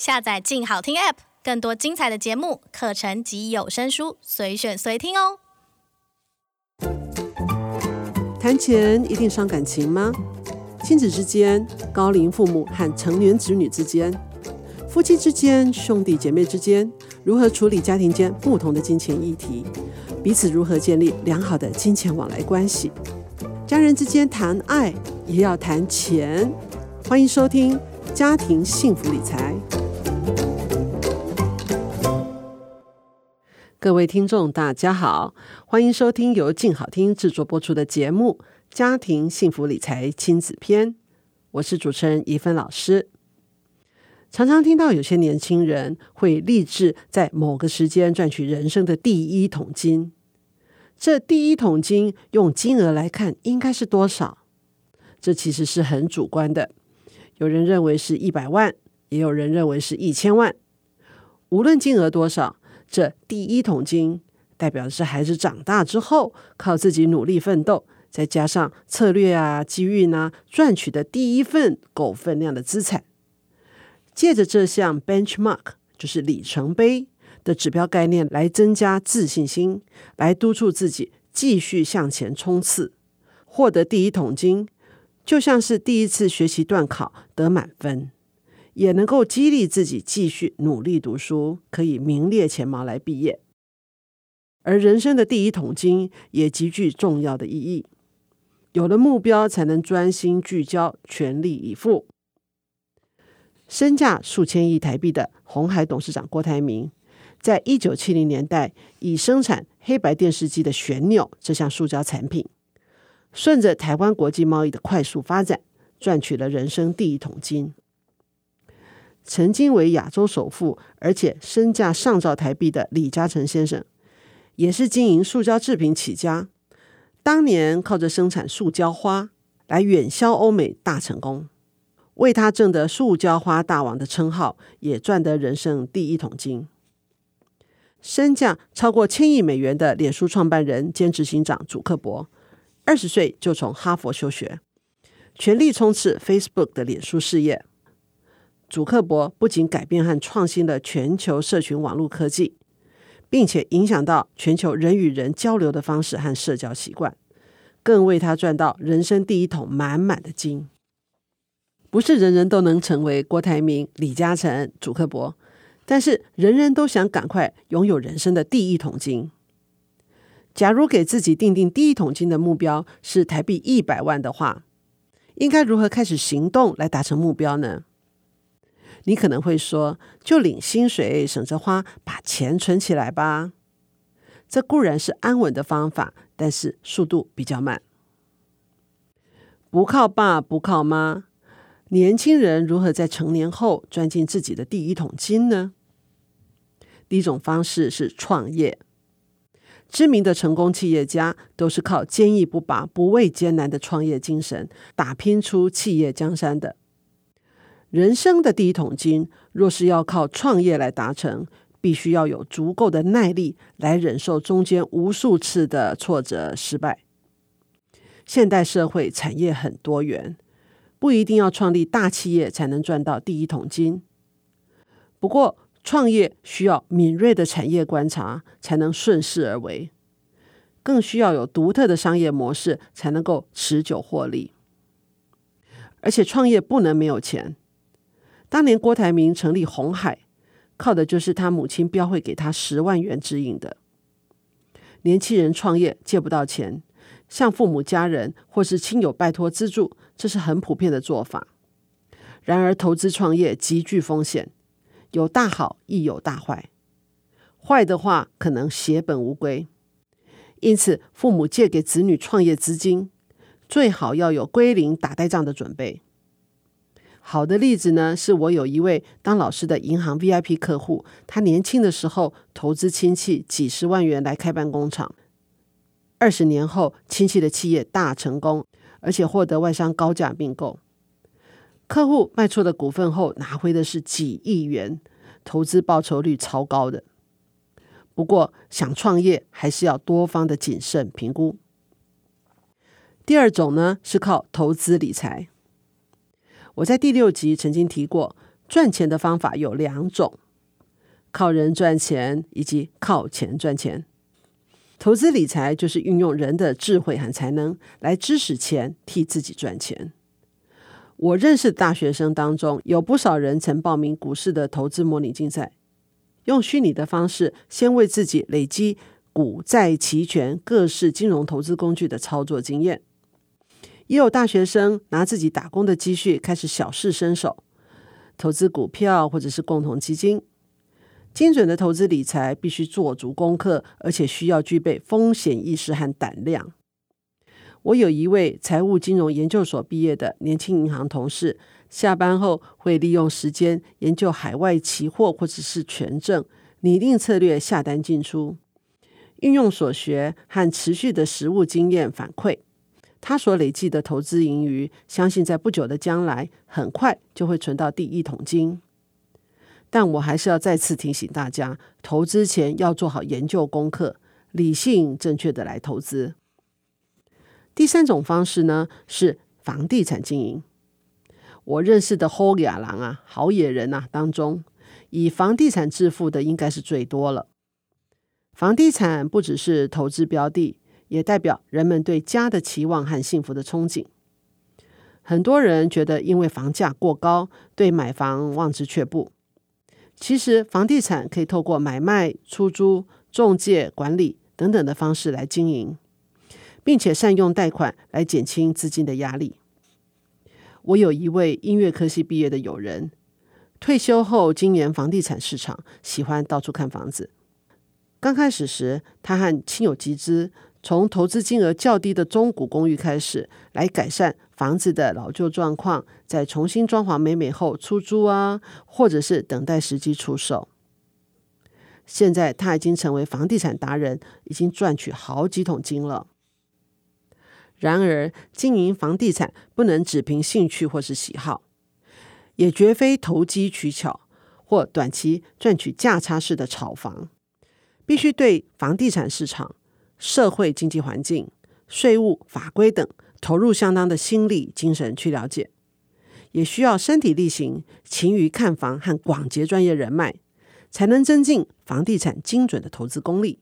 下载“静好听 ”App，更多精彩的节目、课程及有声书，随选随听哦。谈钱一定伤感情吗？亲子之间、高龄父母和成年子女之间、夫妻之间、兄弟姐妹之间，如何处理家庭间不同的金钱议题？彼此如何建立良好的金钱往来关系？家人之间谈爱也要谈钱。欢迎收听《家庭幸福理财》。各位听众，大家好，欢迎收听由静好听制作播出的节目《家庭幸福理财亲子篇》。我是主持人怡芬老师。常常听到有些年轻人会立志在某个时间赚取人生的第一桶金。这第一桶金用金额来看，应该是多少？这其实是很主观的。有人认为是一百万，也有人认为是一千万。无论金额多少。这第一桶金代表的是孩子长大之后靠自己努力奋斗，再加上策略啊、机运啊，赚取的第一份够分量的资产。借着这项 benchmark，就是里程碑的指标概念，来增加自信心，来督促自己继续向前冲刺，获得第一桶金，就像是第一次学习段考得满分。也能够激励自己继续努力读书，可以名列前茅来毕业。而人生的第一桶金也极具重要的意义。有了目标，才能专心聚焦，全力以赴。身价数千亿台币的鸿海董事长郭台铭，在一九七零年代以生产黑白电视机的旋钮这项塑胶产品，顺着台湾国际贸易的快速发展，赚取了人生第一桶金。曾经为亚洲首富，而且身价上兆台币的李嘉诚先生，也是经营塑胶制品起家。当年靠着生产塑胶花来远销欧美，大成功，为他挣得“塑胶花大王”的称号，也赚得人生第一桶金。身价超过千亿美元的脸书创办人兼执行长祖克伯，二十岁就从哈佛休学，全力冲刺 Facebook 的脸书事业。祖克伯不仅改变和创新了全球社群网络科技，并且影响到全球人与人交流的方式和社交习惯，更为他赚到人生第一桶满满的金。不是人人都能成为郭台铭、李嘉诚、祖克伯，但是人人都想赶快拥有人生的第一桶金。假如给自己定定第一桶金的目标是台币一百万的话，应该如何开始行动来达成目标呢？你可能会说，就领薪水，省着花，把钱存起来吧。这固然是安稳的方法，但是速度比较慢。不靠爸，不靠妈，年轻人如何在成年后赚进自己的第一桶金呢？第一种方式是创业。知名的成功企业家都是靠坚毅不拔、不畏艰难的创业精神，打拼出企业江山的。人生的第一桶金，若是要靠创业来达成，必须要有足够的耐力来忍受中间无数次的挫折、失败。现代社会产业很多元，不一定要创立大企业才能赚到第一桶金。不过，创业需要敏锐的产业观察，才能顺势而为；更需要有独特的商业模式，才能够持久获利。而且，创业不能没有钱。当年郭台铭成立红海，靠的就是他母亲标会给他十万元指引的。年轻人创业借不到钱，向父母家人或是亲友拜托资助，这是很普遍的做法。然而，投资创业极具风险，有大好亦有大坏。坏的话，可能血本无归。因此，父母借给子女创业资金，最好要有归零打呆仗的准备。好的例子呢，是我有一位当老师的银行 VIP 客户，他年轻的时候投资亲戚几十万元来开办工厂，二十年后亲戚的企业大成功，而且获得外商高价并购。客户卖出了股份后拿回的是几亿元，投资报酬率超高的。不过想创业还是要多方的谨慎评估。第二种呢，是靠投资理财。我在第六集曾经提过，赚钱的方法有两种：靠人赚钱以及靠钱赚钱。投资理财就是运用人的智慧和才能来支使钱替自己赚钱。我认识的大学生当中，有不少人曾报名股市的投资模拟竞赛，用虚拟的方式先为自己累积股债期权各式金融投资工具的操作经验。也有大学生拿自己打工的积蓄开始小试身手，投资股票或者是共同基金。精准的投资理财必须做足功课，而且需要具备风险意识和胆量。我有一位财务金融研究所毕业的年轻银行同事，下班后会利用时间研究海外期货或者是权证，拟定策略，下单进出，运用所学和持续的实务经验反馈。他所累计的投资盈余，相信在不久的将来，很快就会存到第一桶金。但我还是要再次提醒大家，投资前要做好研究功课，理性正确的来投资。第三种方式呢，是房地产经营。我认识的好野人啊，好野人啊当中，以房地产致富的应该是最多了。房地产不只是投资标的。也代表人们对家的期望和幸福的憧憬。很多人觉得，因为房价过高，对买房望之却步。其实，房地产可以透过买卖、出租、中介、管理等等的方式来经营，并且善用贷款来减轻资金的压力。我有一位音乐科系毕业的友人，退休后经营房地产市场，喜欢到处看房子。刚开始时，他和亲友集资。从投资金额较低的中古公寓开始，来改善房子的老旧状况，再重新装潢美美后出租啊，或者是等待时机出售。现在他已经成为房地产达人，已经赚取好几桶金了。然而，经营房地产不能只凭兴趣或是喜好，也绝非投机取巧或短期赚取价差式的炒房，必须对房地产市场。社会经济环境、税务法规等，投入相当的心力、精神去了解，也需要身体力行、勤于看房和广结专业人脉，才能增进房地产精准的投资功力。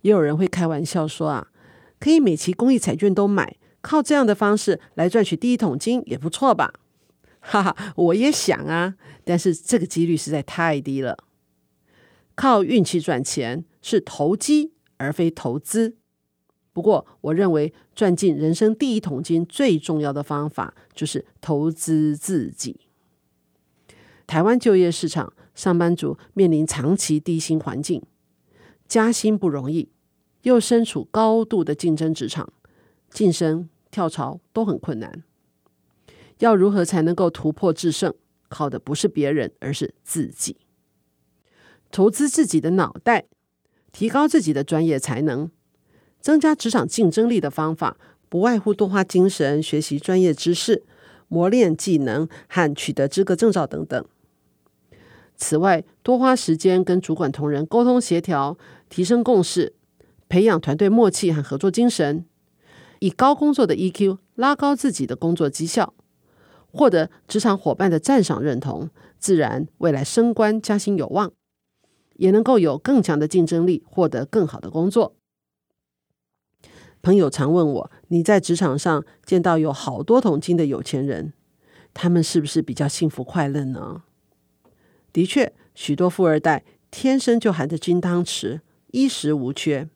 也有人会开玩笑说啊，可以每期公益彩券都买，靠这样的方式来赚取第一桶金也不错吧？哈哈，我也想啊，但是这个几率实在太低了。靠运气赚钱是投机而非投资。不过，我认为赚进人生第一桶金最重要的方法就是投资自己。台湾就业市场，上班族面临长期低薪环境，加薪不容易，又身处高度的竞争职场，晋升跳槽都很困难。要如何才能够突破制胜？靠的不是别人，而是自己。投资自己的脑袋，提高自己的专业才能，增加职场竞争力的方法，不外乎多花精神学习专业知识，磨练技能和取得资格证照等等。此外，多花时间跟主管同仁沟通协调，提升共识，培养团队默契和合作精神，以高工作的 EQ 拉高自己的工作绩效，获得职场伙伴的赞赏认同，自然未来升官加薪有望。也能够有更强的竞争力，获得更好的工作。朋友常问我：“你在职场上见到有好多桶金的有钱人，他们是不是比较幸福快乐呢？”的确，许多富二代天生就含着金汤匙，衣食无缺。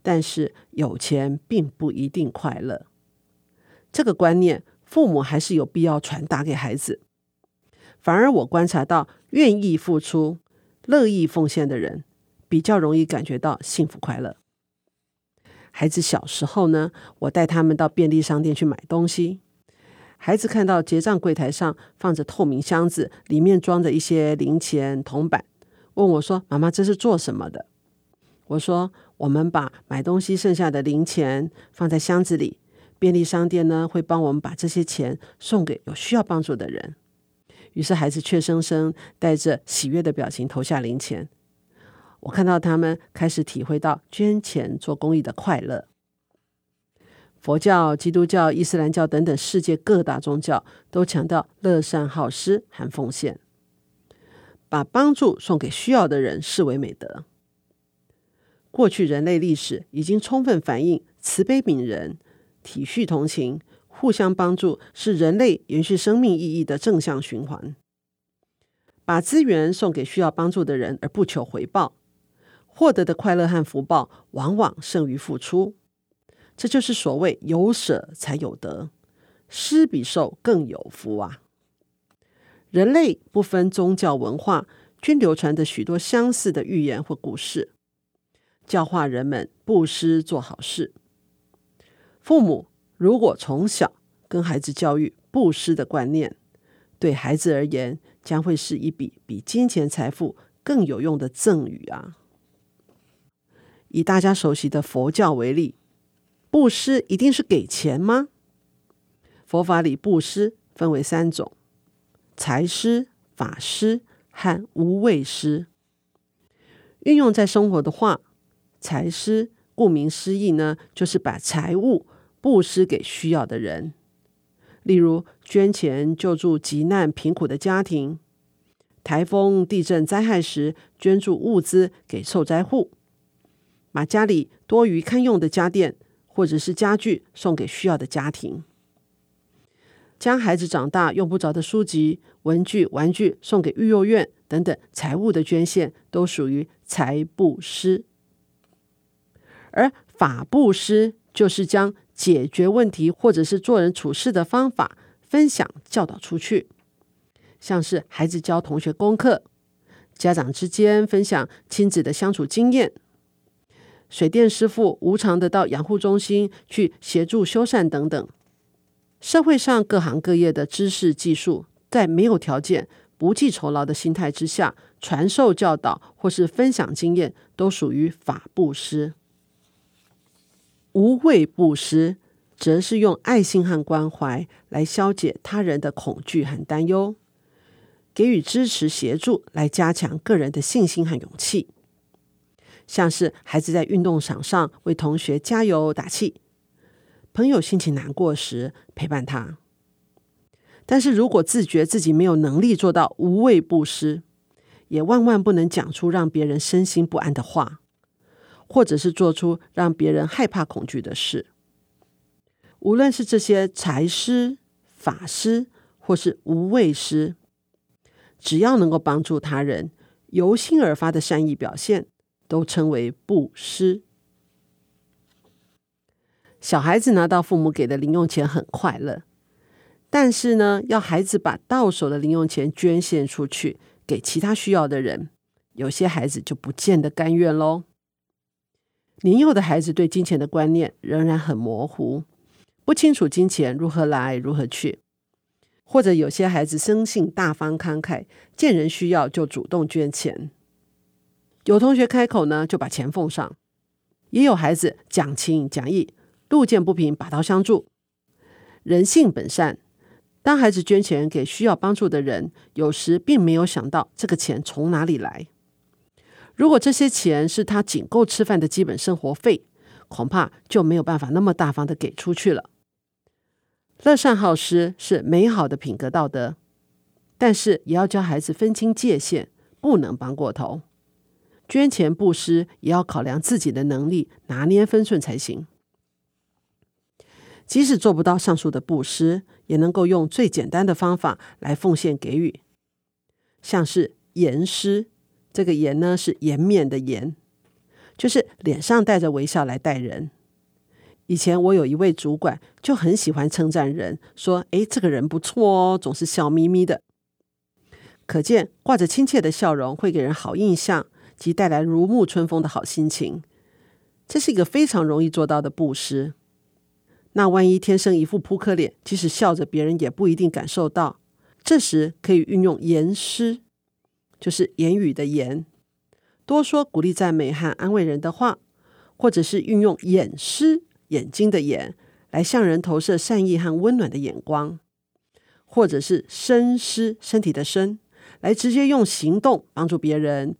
但是有钱并不一定快乐。这个观念，父母还是有必要传达给孩子。反而我观察到，愿意付出。乐意奉献的人，比较容易感觉到幸福快乐。孩子小时候呢，我带他们到便利商店去买东西。孩子看到结账柜台上放着透明箱子，里面装着一些零钱、铜板，问我说：“妈妈，这是做什么的？”我说：“我们把买东西剩下的零钱放在箱子里，便利商店呢会帮我们把这些钱送给有需要帮助的人。”于是孩子怯生生带着喜悦的表情投下零钱。我看到他们开始体会到捐钱做公益的快乐。佛教、基督教、伊斯兰教等等世界各大宗教都强调乐善好施和奉献，把帮助送给需要的人视为美德。过去人类历史已经充分反映慈悲悯人、体恤同情、互相帮助是人类延续生命意义的正向循环。把资源送给需要帮助的人而不求回报，获得的快乐和福报往往胜于付出。这就是所谓有舍才有得，施比受更有福啊！人类不分宗教文化，均流传着许多相似的寓言或故事，教化人们布施做好事。父母如果从小跟孩子教育布施的观念，对孩子而言，将会是一笔比金钱财富更有用的赠与啊！以大家熟悉的佛教为例。布施一定是给钱吗？佛法里布施分为三种：财施、法施和无畏施。运用在生活的话，财施顾名思义呢，就是把财物布施给需要的人，例如捐钱救助急难贫苦的家庭；台风、地震灾害时捐助物资给受灾户；把家里多余堪用的家电。或者是家具送给需要的家庭，将孩子长大用不着的书籍、文具、玩具送给育幼院等等，财物的捐献都属于财布施。而法布施就是将解决问题或者是做人处事的方法分享教导出去，像是孩子教同学功课，家长之间分享亲子的相处经验。水电师傅无偿的到养护中心去协助修缮等等，社会上各行各业的知识技术，在没有条件、不计酬劳的心态之下传授教导或是分享经验，都属于法布施。无畏布施，则是用爱心和关怀来消解他人的恐惧和担忧，给予支持协助，来加强个人的信心和勇气。像是孩子在运动场上为同学加油打气，朋友心情难过时陪伴他。但是如果自觉自己没有能力做到无畏布施，也万万不能讲出让别人身心不安的话，或者是做出让别人害怕恐惧的事。无论是这些财师、法师，或是无畏师，只要能够帮助他人，由心而发的善意表现。都称为布施。小孩子拿到父母给的零用钱很快乐，但是呢，要孩子把到手的零用钱捐献出去给其他需要的人，有些孩子就不见得甘愿喽。年幼的孩子对金钱的观念仍然很模糊，不清楚金钱如何来如何去，或者有些孩子生性大方慷慨，见人需要就主动捐钱。有同学开口呢，就把钱奉上；也有孩子讲情讲义，路见不平拔刀相助。人性本善，当孩子捐钱给需要帮助的人，有时并没有想到这个钱从哪里来。如果这些钱是他仅够吃饭的基本生活费，恐怕就没有办法那么大方的给出去了。乐善好施是美好的品格道德，但是也要教孩子分清界限，不能帮过头。捐钱布施也要考量自己的能力，拿捏分寸才行。即使做不到上述的布施，也能够用最简单的方法来奉献给予，像是颜施。这个颜呢是颜面的颜，就是脸上带着微笑来待人。以前我有一位主管就很喜欢称赞人，说：“诶，这个人不错哦，总是笑眯眯的。”可见挂着亲切的笑容会给人好印象。及带来如沐春风的好心情，这是一个非常容易做到的布施。那万一天生一副扑克脸，即使笑着，别人也不一定感受到。这时可以运用言施，就是言语的言，多说鼓励赞美和安慰人的话，或者是运用眼施，眼睛的眼，来向人投射善意和温暖的眼光，或者是身施，身体的身，来直接用行动帮助别人。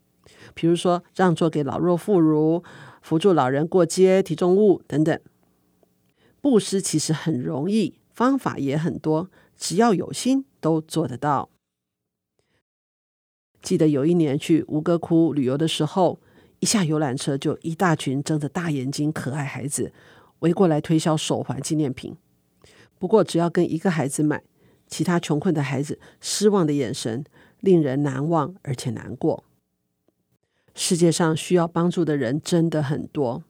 比如说，让座给老弱妇孺，扶助老人过街、提重物等等。布施其实很容易，方法也很多，只要有心都做得到。记得有一年去吴哥窟旅游的时候，一下游览车就一大群睁着大眼睛可爱孩子围过来推销手环纪念品。不过只要跟一个孩子买，其他穷困的孩子失望的眼神令人难忘而且难过。世界上需要帮助的人真的很多，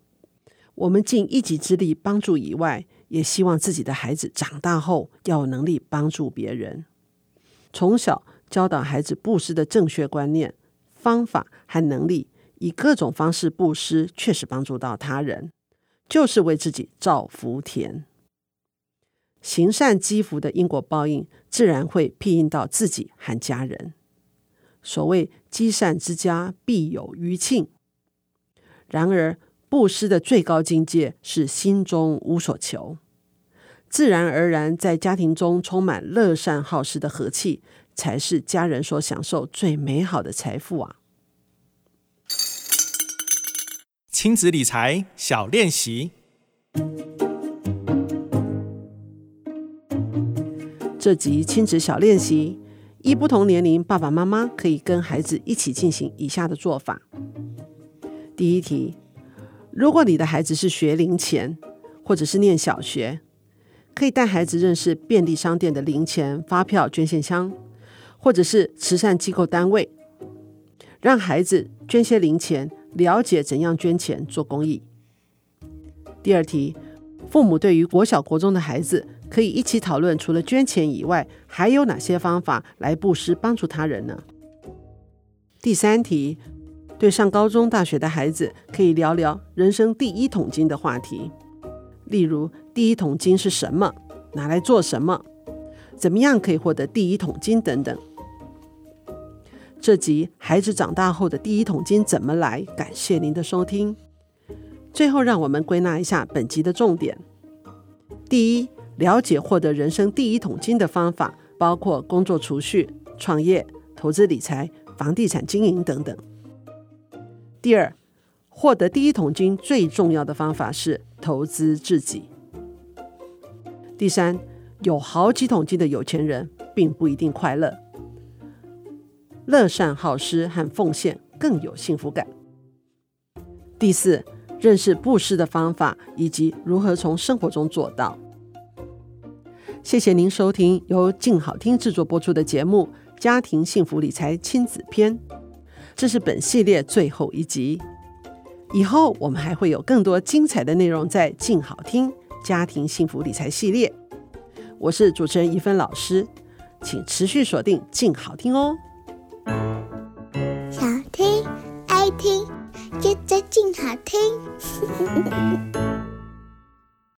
我们尽一己之力帮助以外，也希望自己的孩子长大后要有能力帮助别人。从小教导孩子布施的正确观念、方法和能力，以各种方式布施，确实帮助到他人，就是为自己造福田。行善积福的因果报应，自然会庇荫到自己和家人。所谓积善之家必有余庆。然而，布施的最高境界是心中无所求，自然而然在家庭中充满乐善好施的和气，才是家人所享受最美好的财富啊！亲子理财小练习，这集亲子小练习。依不同年龄，爸爸妈妈可以跟孩子一起进行以下的做法。第一题：如果你的孩子是学龄前，或者是念小学，可以带孩子认识便利商店的零钱、发票、捐献箱，或者是慈善机构单位，让孩子捐些零钱，了解怎样捐钱做公益。第二题：父母对于国小、国中的孩子。可以一起讨论，除了捐钱以外，还有哪些方法来布施帮助他人呢？第三题，对上高中、大学的孩子，可以聊聊人生第一桶金的话题，例如第一桶金是什么，拿来做什么，怎么样可以获得第一桶金等等。这集孩子长大后的第一桶金怎么来？感谢您的收听。最后，让我们归纳一下本集的重点：第一。了解获得人生第一桶金的方法，包括工作储蓄、创业、投资理财、房地产经营等等。第二，获得第一桶金最重要的方法是投资自己。第三，有好几桶金的有钱人并不一定快乐，乐善好施和奉献更有幸福感。第四，认识布施的方法以及如何从生活中做到。谢谢您收听由静好听制作播出的节目《家庭幸福理财亲子篇》，这是本系列最后一集。以后我们还会有更多精彩的内容在静好听家庭幸福理财系列。我是主持人怡芬老师，请持续锁定静好听哦。想听爱听，就在静好听。